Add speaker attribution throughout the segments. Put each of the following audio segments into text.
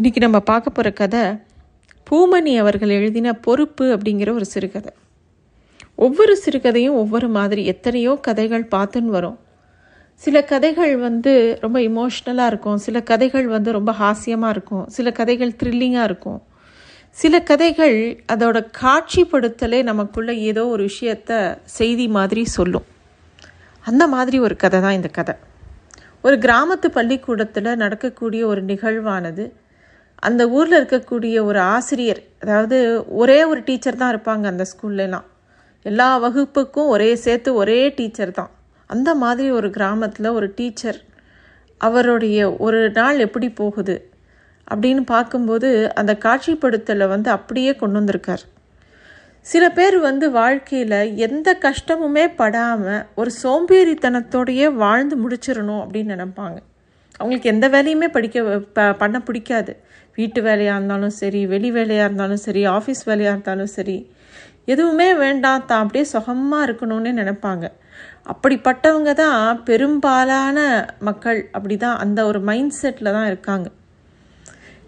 Speaker 1: இன்றைக்கி நம்ம பார்க்க போகிற கதை பூமணி அவர்கள் எழுதின பொறுப்பு அப்படிங்கிற ஒரு சிறுகதை. ஒவ்வொரு சிறுகதையும் ஒவ்வொரு மாதிரி எத்தனையோ கதைகள் பார்த்துன்னு வரும். சில கதைகள் வந்து ரொம்ப இமோஷ்னலாக இருக்கும். சில கதைகள் வந்து ரொம்ப ஹாஸ்யமாக இருக்கும். சில கதைகள் த்ரில்லிங்காக இருக்கும். சில கதைகள் அதோட காட்சிப்படுத்தலே நமக்குள்ளே ஏதோ ஒரு விஷயத்த செய்தி மாதிரி சொல்லும். அந்த மாதிரி ஒரு கதை தான் இந்த கதை. ஒரு கிராமத்து பள்ளிக்கூடத்தில் நடக்கக்கூடிய ஒரு நிகழ்வானது அந்த ஊரில் இருக்கக்கூடிய ஒரு ஆசிரியர் அதாவது ஒரே ஒரு டீச்சர் தான் இருப்பாங்க அந்த ஸ்கூல்லலாம் எல்லா வகுப்புக்கும் ஒரே சேர்த்து ஒரே டீச்சர் தான். அந்த மாதிரி ஒரு கிராமத்தில் ஒரு டீச்சர் அவருடைய ஒரு நாள் எப்படி போகுது அப்படின்னு பார்க்கும்போது அந்த காட்சிப்படுத்தலை வந்து அப்படியே கொண்டு வந்திருக்கார். சில பேர் வந்து வாழ்க்கையில் எந்த கஷ்டமுமே படாமல் ஒரு சோம்பேறித்தனத்தோடையே வாழ்ந்து முடிச்சிடணும் அப்படின்னு நினைப்பாங்க. அவங்களுக்கு எந்த வேலையுமே படிக்க ப பண்ண பிடிக்காது. வீட்டு வேலையாக இருந்தாலும் சரி வெளி வேலையாக இருந்தாலும் சரி ஆஃபீஸ் வேலையாக இருந்தாலும் சரி எதுவுமே வேண்டாம் தான் அப்படியே சுகமாக இருக்கணும்னு நினைப்பாங்க. அப்படிப்பட்டவங்க தான் பெரும்பாலான மக்கள் அப்படி தான் அந்த ஒரு மைண்ட் செட்டில் தான் இருக்காங்க.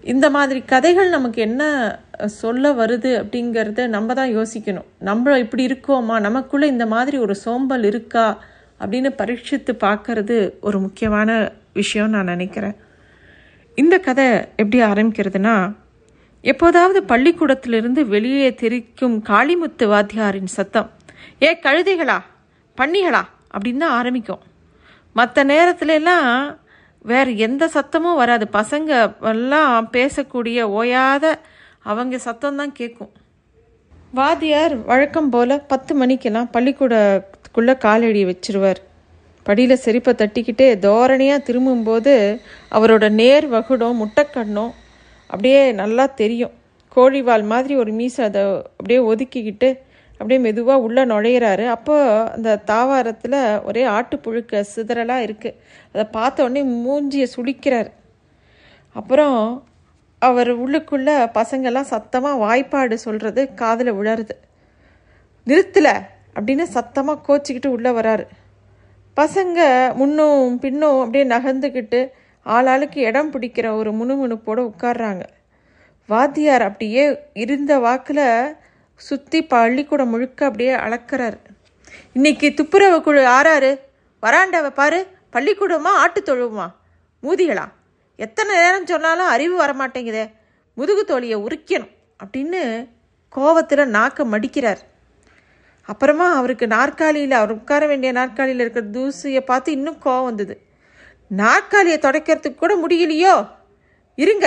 Speaker 1: இந்த மாதிரி கதைகள் நமக்கு என்ன சொல்ல வருது அப்படிங்கிறத நம்ம தான் யோசிக்கணும். நம்ம இப்படி இருக்கோமா? நமக்குள்ளே இந்த மாதிரி ஒரு சோம்பல் இருக்கா? அப்படின்னு பரீட்சித்து பார்க்கறது ஒரு முக்கியமான விஷயம் நான் நினைக்கிறேன். இந்த கதை எப்படி ஆரம்பிக்கிறதுனா எப்போதாவது பள்ளிக்கூடத்திலிருந்து வெளியே தெரிக்கும் காளிமுத்து வாத்தியாரின் சத்தம் ஏ கழுதைகளா பண்ணிகளா அப்படின்னு தான் ஆரம்பிக்கும். மற்ற நேரத்துலலாம் வேறு எந்த சத்தமும் வராது. பசங்க எல்லாம் பேசக்கூடிய ஓயாத அவங்க சத்தம் தான் கேட்கும் வாத்தியார் வழக்கம் போல் பத்து மணிக்கெல்லாம் பள்ளிக்கூடத்துக்குள்ளே காலடி வச்சிருவார். படியில் செருப்பை தட்டிக்கிட்டே தோரணையாக திரும்பும்போது அவரோட நேர் வகுடம் முட்டைக்கண்ணும் அப்படியே நல்லா தெரியும். கோழிவால் மாதிரி ஒரு மீசை அதை அப்படியே ஒதுக்கிக்கிட்டு அப்படியே மெதுவாக உள்ளே நுழையிறாரு. அப்போ அந்த தாவாரத்தில் ஒரே ஆட்டுப்புழுக்க சிதறலாக இருக்குது அதை பார்த்த உடனே மூஞ்சியை சுளிக்கிறார். அப்புறம் அவர் உள்ளுக்குள்ளே பசங்கள்லாம் சத்தமாக வாய்ப்பாடு சொல்கிறது காதில் விழருது நிறுத்தலை அப்படின்னு சத்தமாக கோச்சிக்கிட்டு உள்ளே வராரு. பசங்க முன்னும் பின்னும் அப்படியே நகர்ந்துக்கிட்டு ஆளாளுக்கு இடம் பிடிக்கிற ஒரு முணுமுணுப்போடு உட்கார்றாங்க. வாத்தியார் அப்படியே இருந்த வாக்கில் சுற்றி பள்ளிக்கூடம் முழுக்க அப்படியே அளக்கிறார். இன்னைக்கு துப்புரவு குழு ஆறாரு? வராண்டவை பாரு பள்ளிக்கூடமா ஆட்டு தொழுவுமா? மூதிகளா? எத்தனை நேரம் சொன்னாலும் அறிவு வரமாட்டேங்குதே. முதுகு தோழியை உரிக்கணும் அப்படின்னு கோவத்தில் நாக்க மடிக்கிறார். அப்புறமா அவருக்கு நாற்காலியில் அவர் உட்கார வேண்டிய நாற்காலியில் இருக்கிற தூசியை பார்த்து இன்னும் கோவம் வந்தது. நாற்காலியை துடைக்கிறதுக்கு கூட முடியலையோ? இருங்க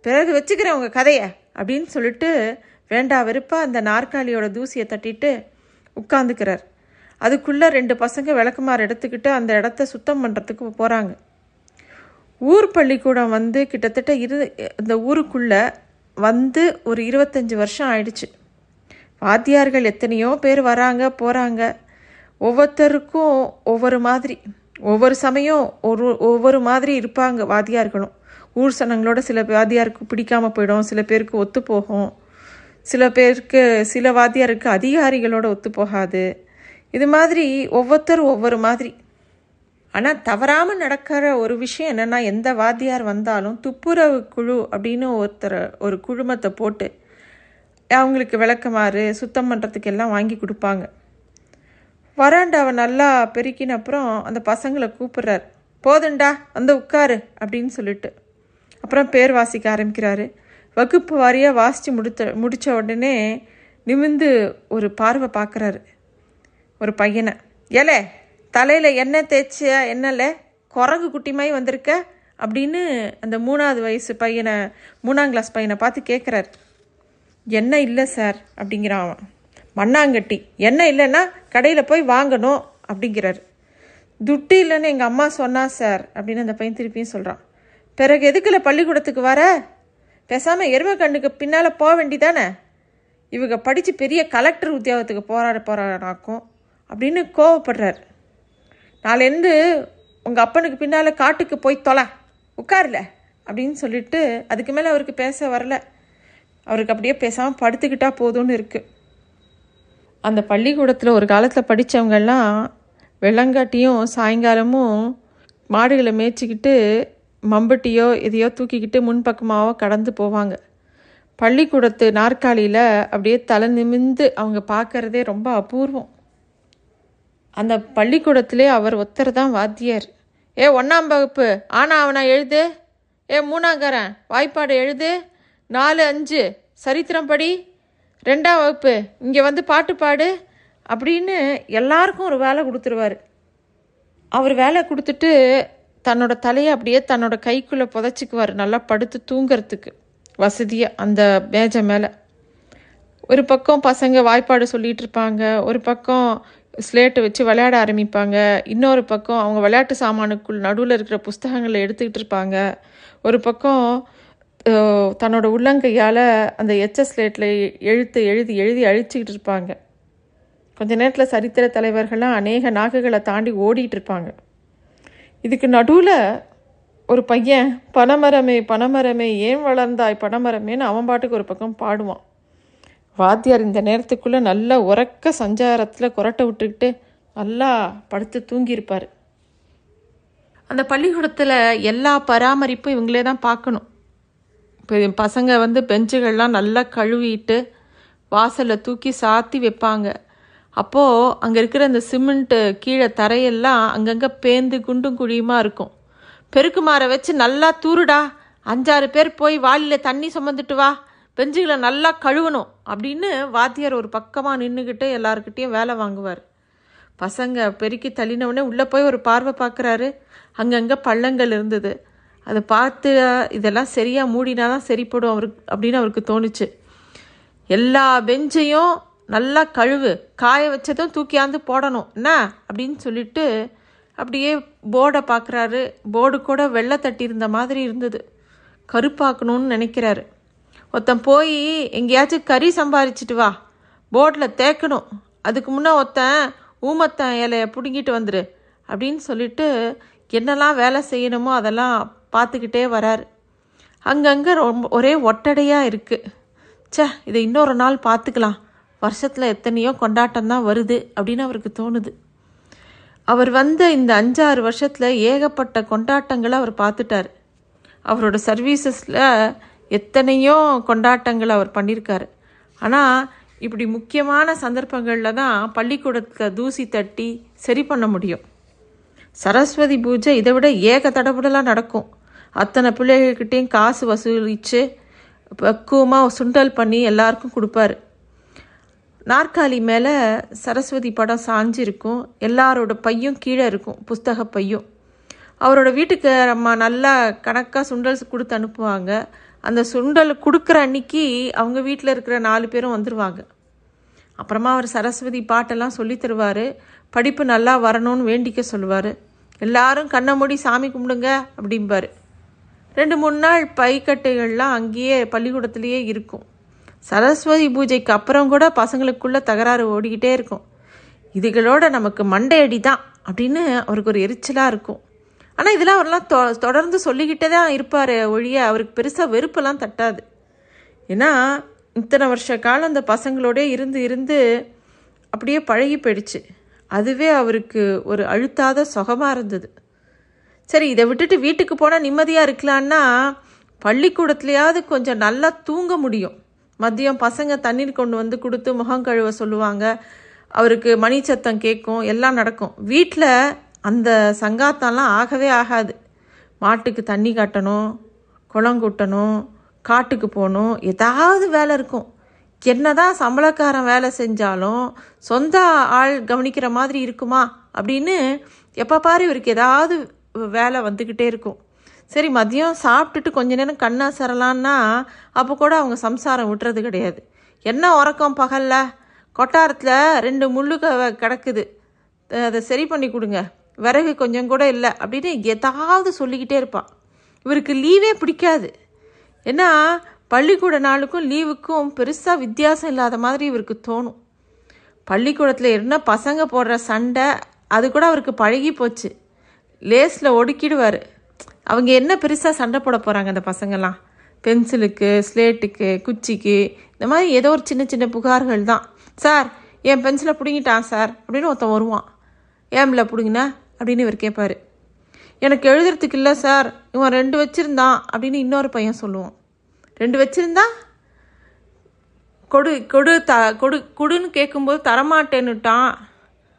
Speaker 1: பிறகு வச்சுக்கிறேன் உங்கள் கதையை அப்படின்னு சொல்லிட்டு வேண்டா வெறுப்பாக அந்த நாற்காலியோட தூசியை தட்டிட்டு உட்காந்துக்கிறார் அதுக்குள்ளே ரெண்டு பசங்க விளக்குமாறு எடுத்துக்கிட்டு அந்த இடத்த சுத்தம் பண்ணுறதுக்கு போகிறாங்க ஊர் பள்ளிக்கூடம் வந்து கிட்டத்தட்ட இரு இந்த ஊருக்குள்ளே வந்து ஒரு இருபத்தஞ்சி வருஷம் ஆயிடுச்சு. வாத்தியார்கள் எத்தனையோ பேர் வராங்க போகிறாங்க ஒவ்வொருத்தருக்கும் ஒவ்வொரு மாதிரி ஒவ்வொரு சமயம் ஒரு ஒவ்வொரு மாதிரி இருப்பாங்க வாத்தியார்களும். ஊர் சனங்களோட சில வாத்தியாருக்கு பிடிக்காம போயிடும் சில பேருக்கு ஒத்து போகும். சில பேருக்கு சில வாத்தியாருக்கு அதிகாரிகளோட ஒத்து போகாது. இது மாதிரி ஒவ்வொருத்தர் ஒவ்வொரு மாதிரி. ஆனால் தவறாமல் நடக்கிற ஒரு விஷயம் என்னென்னா எந்த வாத்தியார் வந்தாலும் துப்புரவு குழு அப்படின்னு ஒருத்தர் ஒரு குழுமத்தை போட்டு அவங்களுக்கு விளக்கமாறு சுத்தம் பண்ணுறதுக்கு எல்லாம் வாங்கி கொடுப்பாங்க. வராண்டாவை நல்லா பெருக்கின அப்புறம் அந்த பசங்களை கூப்பிட்றாரு. போதுண்டா அந்த உட்காரு அப்படின்னு சொல்லிட்டு. அப்புறம் பேர் வாசிக்க ஆரம்பிக்கிறாரு. வகுப்பு வாரியாக வாசித்து முடித்த முடித்த உடனே நிமிந்து ஒரு பார்வை பார்க்குறாரு. ஒரு பையனை. ஏலே தலையில் எண்ணெய் தேய்ச்ச என்னல? குரங்கு குட்டிமாய் வந்திருக்க? அப்படின்னு அந்த மூணாவது வயசு பையனை மூணாம் கிளாஸ் பையனை பார்த்து கேட்குறாரு எண்ணெய் இல்லை சார் அப்படிங்கிறான் அவன். மண்ணாங்கட்டி எண்ணெய் இல்லைன்னா கடையில் போய் வாங்கணும் அப்படிங்கிறாரு. துட்டு இல்லைன்னு எங்கள் அம்மா சொன்னா சார் அப்படின்னு அந்த பையன் திருப்பியும் சொல்கிறான் பிறகு எதுக்குல பள்ளிக்கூடத்துக்கு வர? பேசாமல் எருமை கண்ணுக்கு பின்னால் போக வேண்டிதானே? இவங்க படித்து பெரிய கலெக்டர் உத்தியோகத்துக்கு போராட போகிறானாக்கும் அப்படின்னு கோவப்படுறார். நாளேருந்து உங்கள் அப்பனுக்கு பின்னால் காட்டுக்கு போய் தொலை உட்கார்ல அப்படின்னு சொல்லிட்டு அதுக்கு மேலே அவருக்கு பேச வரல. அவருக்கு அப்படியே பேசாமல் படுத்துக்கிட்டா போதும்னு இருக்குது அந்த பள்ளிக்கூடத்தில் ஒரு காலத்தில் படித்தவங்கெல்லாம் வெள்ளங்காட்டியும் சாயங்காலமும் மாடுகளை மேய்ச்சிக்கிட்டு மம்பட்டியோ எதையோ தூக்கிக்கிட்டு முன்பக்கமாகவோ கடந்து போவாங்க. பள்ளிக்கூடத்து நாற்காலியில் அப்படியே தலை நிமிந்து அவங்க பார்க்கறதே ரொம்ப அபூர்வம். அந்த பள்ளிக்கூடத்திலே அவர் ஒத்தர் தான் வாத்தியார். ஏ ஒன்றாம் வகுப்பு ஆனா அவனா எழுது. ஏ மூணாங்காரன் வாய்ப்பாடு எழுது. நாலு அஞ்சு. சரித்திரம் படி ரெண்டாம் வகுப்பு. இங்கே வந்து பாட்டு பாடு அப்படின்னு எல்லாருக்கும் ஒரு வேலை கொடுத்துருவார். அவர் வேலை கொடுத்துட்டு தன்னோட தலையை அப்படியே தன்னோட கைக்குள்ளே புதைச்சிக்குவார். நல்லா படுத்து தூங்கிறதுக்கு. வசதியாக அந்த மேஜை மேலே. ஒரு பக்கம் பசங்க வாய்ப்பாடு சொல்லிகிட்டு இருப்பாங்க. ஒரு பக்கம் ஸ்லேட்டை வச்சு விளையாட ஆரம்பிப்பாங்க. இன்னொரு பக்கம் அவங்க விளையாட்டு சாமானுக்குள் நடுவில் இருக்கிற புஸ்தகங்களை எடுத்துக்கிட்டு இருப்பாங்க. ஒரு பக்கம் தன்னோட உள்ளங்கையால் அந்த எச்ச ஸ்லேட்டில் எழுத்து எழுதி எழுதி அழிச்சிக்கிட்டு இருப்பாங்க. கொஞ்ச நேரத்தில் சரித்திர தலைவர்கள்லாம் அநேக நாகுகளை தாண்டி ஓடிட்டு இருப்பாங்க. இதுக்கு நடுவில் ஒரு பையன் பனமரமே பனமரமே ஏன் வளர்ந்தாய்? பனமரமேன்னு அவன் பாட்டுக்கு ஒரு பக்கம் பாடுவான். வாத்தியார் இந்த நேரத்துக்குள்ளே நல்லா உறக்க சஞ்சாரத்தில் கொரட்டை விட்டுக்கிட்டு நல்லா படுத்து தூங்கியிருப்பார். அந்த பள்ளிக்கூடத்தில் எல்லா பராமரிப்பும் இவங்களே தான் பார்க்கணும். பசங்க வந்து பெஞ்சுகள்லாம் நல்லா கழுவிட்டு வாசலில் தூக்கி சாத்தி வைப்பாங்க. அப்போது அங்கே இருக்கிற அந்த சிமெண்ட்டு கீழே தரையெல்லாம் அங்கங்கே பேந்து குண்டும் குழியுமாக இருக்கும். பெருக்குமாரை வச்சு நல்லா தூருடா. அஞ்சாறு பேர் போய் வாளியில் தண்ணி சுமந்துட்டு வா. பெஞ்சுகளை நல்லா கழுவணும் அப்படின்னு வாத்தியார் ஒரு பக்கமாக நின்றுக்கிட்டு எல்லாருக்கிட்டேயும் வேலை வாங்குவார். பசங்க பெருக்கி தள்ளினவுடனே உள்ளே போய் ஒரு பார்வை பார்க்குறாரு அங்கங்கே பள்ளங்கள் இருந்தது. அதை பார்த்து இதெல்லாம் சரியாக மூடினா தான் சரிப்படும் அவருக்கு அப்படின்னு அவருக்கு தோணுச்சு. எல்லா பெஞ்சையும் நல்லா கழுவு காய வச்சதும் தூக்கியாந்து போடணும். என்ன? அப்படின்னு சொல்லிட்டு அப்படியே போர்டை பார்க்குறாரு போர்டு கூட வெள்ளை தட்டியிருந்த மாதிரி இருந்தது. கருப்பாக்கணும்னு நினைக்கிறாரு. ஒருத்தன் போய் எங்கேயாச்சும் கறி சம்பாரிச்சிட்டு வா. போர்டில் தேக்கணும் அதுக்கு முன்னே ஒருத்தன் ஊமத்தன் இலையை பிடுங்கிட்டு வந்துரு அப்படின்னு சொல்லிட்டு என்னெல்லாம் வேலை செய்யணுமோ அதெல்லாம் பார்த்துக்கிட்டே வரார். அங்கங்கே ரொம்ப ஒரே ஒட்டடையாக இருக்குது ச்சே இதை இன்னொரு நாள் பார்த்துக்கலாம். வருஷத்தில் எத்தனையோ கொண்டாட்டம் தான் வருது அப்படின்னு அவருக்கு தோணுது. அவர் வந்த இந்த அஞ்சாறு வருஷத்தில் ஏகப்பட்ட கொண்டாட்டங்களை அவர் பார்த்துட்டார். அவரோட சர்வீசஸில் எத்தனையோ கொண்டாட்டங்களை அவர் பண்ணியிருக்காரு. ஆனால் இப்படி முக்கியமான சந்தர்ப்பங்களில் தான் பள்ளிக்கூடத்தில் தூசி தட்டி சரி பண்ண முடியும். சரஸ்வதி பூஜை இதை விட ஏக தடபுடலாக நடக்கும். அத்தனை பிள்ளைகள்கிட்டையும் காசு வசூலித்து பக்குவமாக சுண்டல் பண்ணி எல்லாருக்கும் கொடுப்பாரு. நாற்காலி மேலே சரஸ்வதி படம் சாஞ்சிருக்கும். எல்லாரோட பையும் கீழே இருக்கும் புஸ்தக பையும். அவரோட வீட்டுக்கு அம்மா நல்லா கணக்காக சுண்டல் கொடுத்து அனுப்புவாங்க. அந்த சுண்டல் கொடுக்குற அன்னைக்கு அவங்க வீட்டில் இருக்கிற நாலு பேரும் வந்துடுவாங்க அப்புறமா அவர் சரஸ்வதி பாட்டெல்லாம் சொல்லித் தருவார். படிப்பு நல்லா வரணும்னு வேண்டிக்க சொல்லுவார். எல்லாரும் கண்ணை மூடி சாமி கும்பிடுங்க அப்படிம்பாரு. ரெண்டு மூணு நாள் பைக்கட்டைகள்லாம் அங்கேயே பள்ளிக்கூடத்துலேயே இருக்கும். சரஸ்வதி பூஜைக்கு அப்புறம் கூட பசங்களுக்குள்ளே தகராறு ஓடிக்கிட்டே இருக்கும். இதுகளோட நமக்கு மண்டையடி தான் அப்படின்னு அவருக்கு ஒரு எரிச்சலாக இருக்கும். ஆனால் இதெல்லாம் அவரெல்லாம் தொ தொடர்ந்து சொல்லிக்கிட்டே தான் இருப்பார் ஒழிய அவருக்கு பெருசாக வெறுப்பெல்லாம் தட்டாது. ஏன்னா இத்தனை வருஷ காலம் அந்த பசங்களோடே இருந்து இருந்து அப்படியே பழகி போயிடுச்சு. அதுவே அவருக்கு ஒரு அழுத்தாத சுகமாக இருந்தது. சரி இதை விட்டுட்டு வீட்டுக்கு போனால் நிம்மதியாக இருக்கலான்னா பள்ளிக்கூடத்துலையாவது கொஞ்சம் நல்லா தூங்க முடியும். மதியம் பசங்க தண்ணீர் கொண்டு வந்து கொடுத்து முகம் கழுவ சொல்லுவாங்க. அவருக்கு மணி சத்தம் கேட்கும் எல்லாம் நடக்கும். வீட்டில் அந்த சங்காத்தம்லாம் ஆகவே ஆகாது. மாட்டுக்கு தண்ணி காட்டணும் குளம் கூட்டணும் காட்டுக்கு போகணும் ஏதாவது வேலை இருக்கும். என்னதான் சம்பளக்காரன் வேலை செஞ்சாலும் சொந்த ஆள் கவனிக்கிற மாதிரி இருக்குமா அப்படின்னு எப்போ பாரு இவருக்கு ஏதாவது வேலை வந்துக்கிட்டே இருக்கும். சரி மதியம் சாப்பிட்டுட்டு கொஞ்ச நேரம் கண்ணா சரலான்னா அப்போ கூட அவங்க சம்சாரம் விட்டுறது கிடையாது. என்ன உறக்கம் பகல்ல? கொட்டாரத்தில் ரெண்டு முள்ளு க- கிடக்குது. அதை சரி பண்ணி கொடுங்க. விறகு கொஞ்சம் கூட இல்லை அப்படின்னு ஏதாவது சொல்லிக்கிட்டே இருப்பான் இவருக்கு லீவே பிடிக்காது. ஏன்னா பள்ளிக்கூட நாளுக்கும் லீவுக்கும் பெருசாக வித்தியாசம் இல்லாத மாதிரி இவருக்கு தோணும். பள்ளிக்கூடத்தில் என்ன பசங்க போடுற சண்டை அது கூட அவருக்கு பழகி போச்சு. லேஸில் ஒடுக்கிடுவார். அவங்க என்ன பெருசாக சண்டை போட போகிறாங்க அந்த பசங்கள்லாம்? பென்சிலுக்கு ஸ்லேட்டுக்கு குச்சிக்கு இந்த மாதிரி ஏதோ ஒரு சின்ன சின்ன புகார்கள் தான். சார் என் பென்சிலை பிடுங்கிட்டான் சார். அப்படின்னு ஒருத்தன் வருவான். ஏம்ல பிடுங்கினா? அப்படின்னு இவர் கேட்பாரு எனக்கு எழுதுறதுக்கு இல்லை சார். இவன் ரெண்டு வச்சுருந்தான். அப்படின்னு இன்னொரு பையன் சொல்லுவான். ரெண்டு வச்சுருந்தா? கொடு கொடு த கொடு கொடுன்னு கேட்கும்போது தரமாட்டேன்னுட்டான்.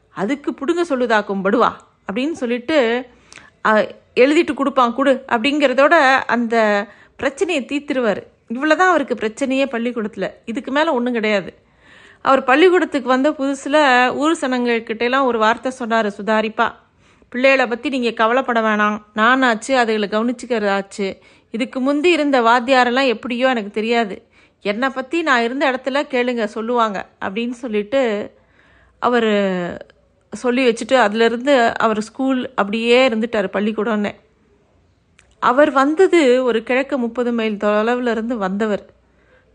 Speaker 1: அதுக்கு பிடுங்க சொல்லுதாக்கும் படுவா அப்படின்னு சொல்லிட்டு எழுதிட்டு கொடுப்பான் கொடு அப்படிங்கிறதோட அந்த பிரச்சனையை தீர்த்துருவார். இவ்வளோதான் அவருக்கு பிரச்சனையே பள்ளிக்கூடத்தில். இதுக்கு மேலே ஒன்றும் கிடையாது. அவர் பள்ளிக்கூடத்துக்கு வந்த புதுசில் ஊர் சனங்கள்கிட்டலாம் ஒரு வார்த்தை சொன்னார் சுதாரிப்பா பிள்ளைகளை பற்றி நீங்கள் கவலைப்பட வேணாம். நானாச்சு அதுகளை கவனிச்சுக்கிறதாச்சு. இதுக்கு முந்தி இருந்த வாத்தியாரெல்லாம் எப்படியோ எனக்கு தெரியாது. என்னை பற்றி நான் இருந்த இடத்துல கேளுங்க சொல்லுவாங்க அப்படின்னு சொல்லிட்டு அவர் சொல்லி வச்சுட்டு அதுலேருந்து அவர் ஸ்கூல் அப்படியே இருந்துட்டார் பள்ளிக்கூடம்னே. அவர் வந்தது ஒரு கிழக்கு முப்பது மைல் தொலைவில் இருந்து வந்தவர்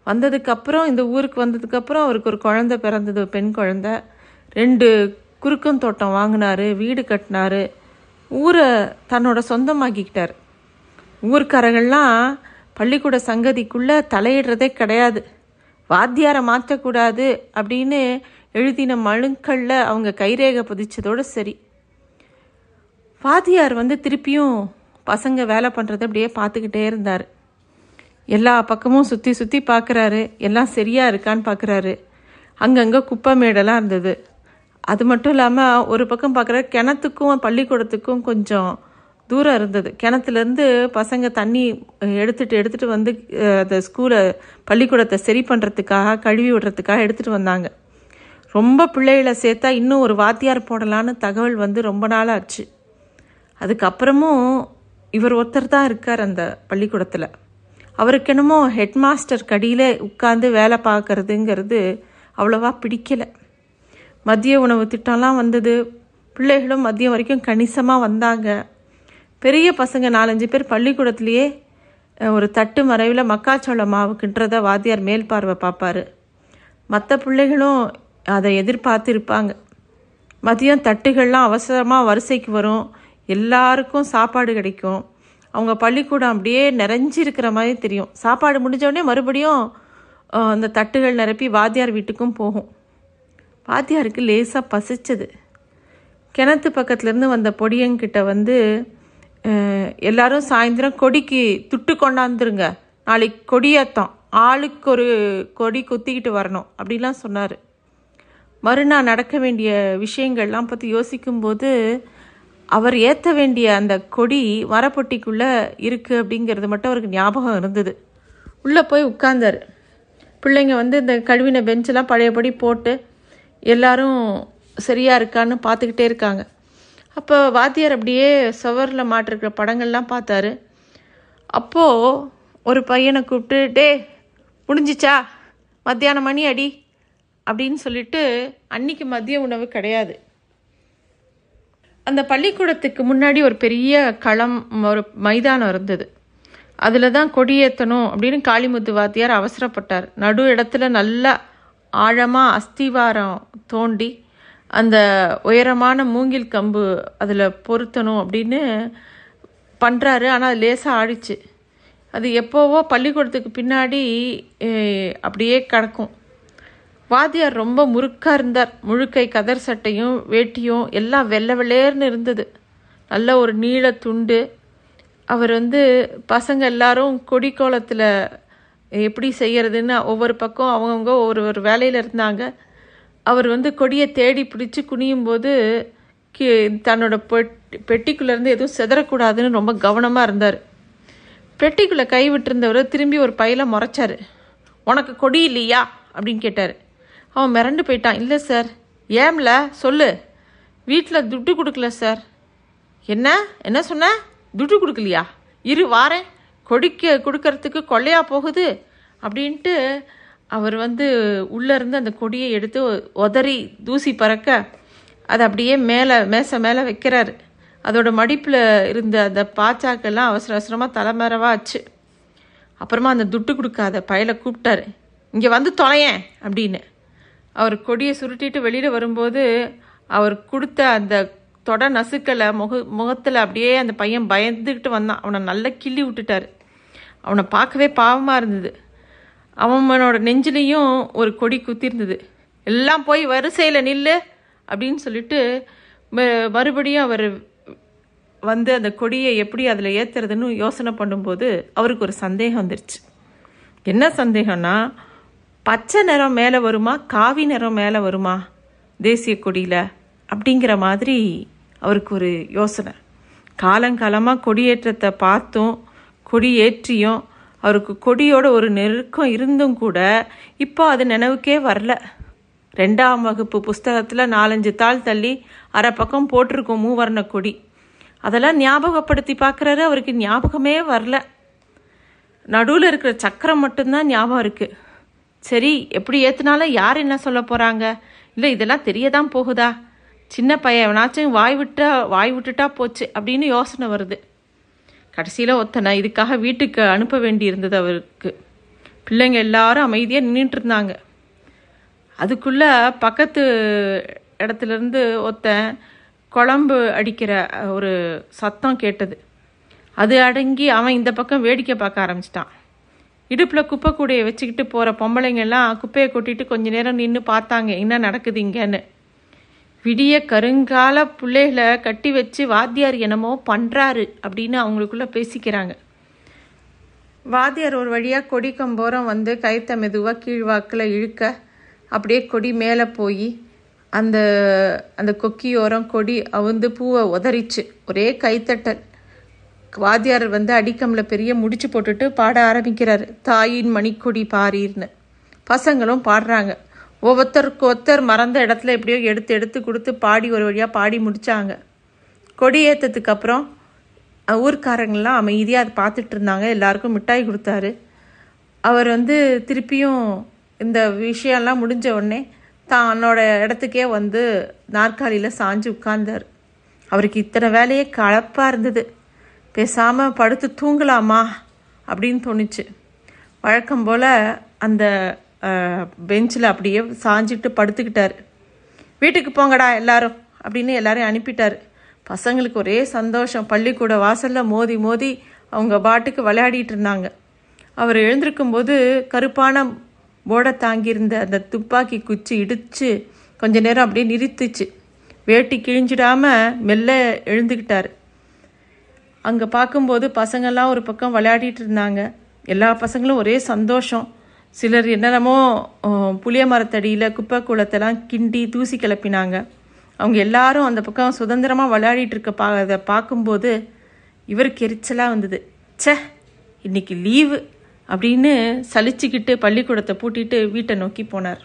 Speaker 1: வந்ததுக்கப்புறம் இந்த ஊருக்கு வந்ததுக்கப்புறம் அவருக்கு ஒரு குழந்தை பிறந்தது பெண் குழந்தை. ரெண்டு குறுக்கம் தோட்டம் வாங்கினார் வீடு கட்டினாரு. ஊரை தன்னோட சொந்தமாக்கிக்கிட்டார். ஊர்க்காரங்கள்லாம் பள்ளிக்கூட சங்கதிக்குள்ளே தலையிடுறதே கிடையாது. வாத்தியாரை மாற்றக்கூடாது அப்படின்னு எழுதின மழுக்களில் அவங்க கைரேகை பதிச்சதோடு சரி. வாத்தியார் வந்து திருப்பியும் பசங்க வேலை பண்ணுறத அப்படியே பார்த்துக்கிட்டே இருந்தார். எல்லா பக்கமும் சுற்றி சுற்றி பார்க்குறாரு. எல்லாம் சரியாக இருக்கான்னு பார்க்குறாரு. அங்கங்கே குப்பை மேடெல்லாம் இருந்தது. அது மட்டும் இல்லாமல் ஒரு பக்கம் பார்க்குற கிணத்துக்கும் பள்ளிக்கூடத்துக்கும் கொஞ்சம் தூரம் இருந்தது. கிணத்துலேருந்து பசங்க தண்ணி எடுத்துகிட்டு எடுத்துகிட்டு வந்து அந்த ஸ்கூலை பள்ளிக்கூடத்தை சரி பண்ணுறதுக்காக கழுவி விடுறதுக்காக எடுத்துகிட்டு வந்தாங்க. ரொம்ப பிள்ளைகளை சேர்த்தா இன்னும் ஒரு வாத்தியார் போடலான்னு தகவல் வந்து ரொம்ப நாள் ஆச்சு. அதுக்கப்புறமும் இவர் ஒருத்தர் தான் இருக்கார் அந்த பள்ளிக்கூடத்தில். அவருக்கு என்னமோ ஹெட் மாஸ்டர் கடியில் உட்காந்து வேலை பார்க்கறதுங்கிறது அவ்வளோவா பிடிக்கலை. மதிய உணவு திட்டம்லாம் வந்தது. பிள்ளைகளும் மதியம் வரைக்கும் கணிசமாக வந்தாங்க. பெரிய பசங்க நாலஞ்சு பேர் பள்ளிக்கூடத்துலேயே ஒரு தட்டு மறைவில் மக்காச்சோள மாவுக்குன்றத வாத்தியார் மேல் பார்வை பார்ப்பாரு. மற்ற பிள்ளைகளும் அதை எதிர்பார்த்து இருப்பாங்க மதியம் தட்டுகள்லாம் அவசரமாக வரிசைக்கு வரும். எல்லாருக்கும் சாப்பாடு கிடைக்கும். அவங்க பள்ளிக்கூடம் அப்படியே நிறைஞ்சிருக்கிற மாதிரி தெரியும். சாப்பாடு முடிஞ்சோடனே மறுபடியும் அந்த தட்டுகள் நிரப்பி வாத்தியார் வீட்டுக்கும் போகும். வாத்தியாருக்கு லேசாக பசிச்சது. கிணத்து பக்கத்துலேருந்து வந்த பொடியங்கிட்ட வந்து எல்லாரும் சாயந்தரம் கொடிக்கு துட்டு கொண்டாந்துருங்க. நாளைக்கு கொடியேற்றம் ஆளுக்கு ஒரு கொடி குத்திக்கிட்டு வரணும். அப்படிலாம் சொன்னார். மறுநாள் நடக்க வேண்டிய விஷயங்கள்லாம் பற்றி யோசிக்கும்போது அவர் ஏற்ற வேண்டிய அந்த கொடி வரப்பொட்டிக்குள்ளே இருக்குது அப்படிங்கிறது மட்டும் அவருக்கு ஞாபகம் இருந்தது. உள்ளே போய் உட்கார்ந்தார். பிள்ளைங்க வந்து இந்த கழுவின பெஞ்செல்லாம் பழையபடி போட்டு எல்லாரும் சரியாக இருக்கான்னு பார்த்துக்கிட்டே இருக்காங்க. அப்போ வாத்தியார் அப்படியே சுவரில் மாட்டிருக்கிற படங்கள்லாம் பார்த்தாரு. அப்போது ஒரு பையனை கூப்பிட்டு டே முடிஞ்சிச்சா? மத்தியானம் மணி அடி. அப்படின்னு சொல்லிட்டு அன்னைக்கு மதிய உணவு கிடையாது. அந்த பள்ளிக்கூடத்துக்கு முன்னாடி ஒரு பெரிய களம் ஒரு மைதானம் இருந்தது. அதில் தான் கொடியேற்றணும் அப்படின்னு காளிமுத்து வாத்தியார் அவசரப்பட்டார். நடு இடத்துல நல்லா ஆழமாக அஸ்திவாரம் தோண்டி அந்த உயரமான மூங்கில் கம்பு அதில் பொருத்தணும் அப்படின்னு பண்ணுறாரு ஆனால் லேசாக ஆடிச்சு. அது எப்போவோ பள்ளிக்கூடத்துக்கு பின்னாடி அப்படியே கிடக்கும். வாத்தியார் ரொம்ப முறுக்காக இருந்தார். முழுக்கை கதர் சட்டையும் வேட்டியும் எல்லாம் வெள்ளை வெள்ளேர்னு இருந்தது. நல்ல ஒரு நீள துண்டு. அவர் வந்து பசங்க எல்லாரும் கொடி கோலத்தில் எப்படி செய்யறதுன்னு ஒவ்வொரு பக்கம் அவங்கவுங்க ஒவ்வொரு ஒரு வேலையில் இருந்தாங்க. அவர் வந்து கொடியை தேடி பிடிச்சி குனியும் போது கி தன்னோட பெட் பெட்டிக்குள்ளேருந்து எதுவும் செதறக்கூடாதுன்னு ரொம்ப கவனமாக இருந்தார். பெட்டிக்குள்ளே கை விட்டுருந்தவர் திரும்பி ஒரு பையில முறைச்சார் உனக்கு கொடி இல்லையா? அப்படின்னு கேட்டார். அவன் மிரண்டு போயிட்டான். இல்லை சார் ஏம்ல? சொல்லு. வீட்டில் துட்டு கொடுக்கல சார் என்ன? என்ன சொன்ன? துட்டு கொடுக்கலையா? இரு வாரேன். கொடிக்க கொடுக்கறதுக்கு கொள்ளையா போகுது. அப்படின்ட்டு அவர் வந்து உள்ளேருந்து அந்த கொடியை எடுத்து உதறி தூசி பறக்க அதை அப்படியே மேலே மேசை மேலே வைக்கிறாரு. அதோட மடிப்பில் இருந்த அந்த பாச்சாக்கெல்லாம் அவசர அவசரமாக தலைமறைவாக ஆச்சு. அப்புறமா அந்த துட்டு கொடுக்காத பயலை கூப்பிட்டாரு. இங்கே வந்து தொலையேன் அப்படின்னு. அவர் கொடியை சுருட்டிட்டு வெளியில் வரும்போது அவர் கொடுத்த அந்த தொட நசுக்கலை முக முகத்தில் அப்படியே அந்த பையன் பயந்துக்கிட்டு வந்தான். அவனை நல்லா கிள்ளி விட்டுட்டாரு. அவனை பார்க்கவே பாவமாக இருந்தது. அவனோட நெஞ்சிலையும் ஒரு கொடி குத்திருந்தது. எல்லாம் போய் வரிசையில் நில்லு அப்படின்னு சொல்லிட்டு ம- மறுபடியும் அவர் வந்து அந்த கொடியை எப்படி அதில் ஏற்றுறதுன்னு யோசனை பண்ணும்போது அவருக்கு ஒரு சந்தேகம் வந்துருச்சு. என்ன சந்தேகம்னா பச்சை நிறம் மேலே வருமா காவி நிறம் மேலே வருமா தேசிய கொடியில்? அப்படிங்கிற மாதிரி அவருக்கு ஒரு யோசனை. காலங்காலமாக கொடியேற்றத்தை பார்த்தும் கொடி ஏற்றியும் அவருக்கு கொடியோட ஒரு நெருக்கம் இருந்தும் கூட இப்போ அது நினைவுக்கே வரல. ரெண்டாம் வகுப்பு புஸ்தகத்தில் நாலஞ்சு தாள் தள்ளி அரை பக்கம் போட்டிருக்கும் மூவர்ண கொடி. அதெல்லாம் ஞாபகப்படுத்தி பார்க்குறாரு அவருக்கு ஞாபகமே வரல. நடுவில் இருக்கிற சக்கரம் மட்டும்தான் ஞாபகம் இருக்குது சரி எப்படி ஏற்றுனாலும் யார் என்ன சொல்ல போகிறாங்க இல்லை இதெல்லாம் தெரியதான் போகுதா? சின்ன பையன் எவனாச்சும் வாய் விட்டா வாய் விட்டுட்டா போச்சு அப்படின்னு யோசனை வருது. கடைசியில் ஒத்தனை இதுக்காக வீட்டுக்கு அனுப்ப வேண்டி இருந்தது அவருக்கு. பிள்ளைங்க எல்லாரும் அமைதியாக நின்றுட்டு இருந்தாங்க. அதுக்குள்ளே பக்கத்து இடத்துலேருந்து ஒருத்தன் குழம்பு அடிக்கிற ஒரு சத்தம் கேட்டது. அது அடங்கி அவன் இந்த பக்கம் வேடிக்கை பார்க்க ஆரம்பிச்சிட்டான். இடுப்பில் குப்பை கூடையை வச்சுக்கிட்டு போகிற பொம்பளைங்கெல்லாம் குப்பையை கொட்டிட்டு கொஞ்ச நேரம் நின்று பார்த்தாங்க என்ன நடக்குது இங்கேன்னு. விடிய கருங்கால பிள்ளைகளை கட்டி வச்சு வாத்தியார் என்னமோ பண்ணுறாரு அப்படின்னு அவங்களுக்குள்ள பேசிக்கிறாங்க. வாத்தியார் ஒரு வழியாக கொடி கம்போரம் வந்து கைத்த மெதுவாக கீழ்வாக்கில் இழுக்க அப்படியே கொடி மேலே போய் அந்த அந்த கொக்கியோரம் கொடி அவுந்து பூவை உதறிச்சு. ஒரே கைத்தட்டல் வாத்தியார் வந்து அடிக்கமில் பெரிய முடிச்சு போட்டுட்டு பாட ஆரம்பிக்கிறார். தாயின் மணிக்கொடி பாரீர்னு. பசங்களும் பாடுறாங்க. ஒவ்வொருத்தருக்கு ஒருத்தர் மறந்த இடத்துல எப்படியோ எடுத்து எடுத்து கொடுத்து பாடி ஒரு வழியாக பாடி முடித்தாங்க கொடியேற்றத்துக்கு அப்புறம் ஊர்க்காரங்களாம் அமைதியாக அதை பார்த்துட்டு இருந்தாங்க. எல்லாருக்கும் மிட்டாய் கொடுத்தாரு. அவர் வந்து திருப்பியும் இந்த விஷயம்லாம் முடிஞ்ச உடனே தன்னோட இடத்துக்கே வந்து நாற்காலியில் சாஞ்சு உட்கார்ந்தார். அவருக்கு இத்தனை வேலையே கலப்பாக இருந்தது. பேசாமல் படுத்து தூங்கலாமா அப்படின்னு தோணுச்சு. வழக்கம் போல் அந்த பெஞ்சில் அப்படியே சாஞ்சிட்டு படுத்துக்கிட்டார். வீட்டுக்கு போங்கடா எல்லாரும் அப்படின்னு எல்லாரையும் அனுப்பிட்டார். பசங்களுக்கு ஒரே சந்தோஷம். பள்ளிக்கூட வாசலில் மோதி மோதி அவங்க பாட்டுக்கு விளையாடிட்டு இருந்தாங்க. அவர் எழுந்திருக்கும்போது கருப்பான போர்டை தாங்கியிருந்த அந்த துப்பாக்கி குச்சி இடித்து கொஞ்ச நேரம் அப்படியே நிறுத்துச்சு. வேட்டி கிழிஞ்சிடாமல் மெல்ல எழுந்துக்கிட்டார் அங்கே பார்க்கும்போது பசங்கள்லாம் ஒரு பக்கம் விளையாடிட்டு இருந்தாங்க. எல்லா பசங்களும் ஒரே சந்தோஷம். சிலர் என்னென்னமோ புளிய மரத்தடியில் குப்பை குளத்தெல்லாம் கிண்டி தூசி கிளப்பினாங்க. அவங்க எல்லாரும் அந்த பக்கம் சுதந்திரமாக விளையாடிட்டு இருக்க பா அதை பார்க்கும்போது இவருக்கு எரிச்சலாக வந்தது. ச்சே இன்னைக்கு லீவு அப்படின்னு சலிச்சுக்கிட்டு பள்ளிக்கூடத்தை பூட்டிட்டு வீட்டை நோக்கி போனார்.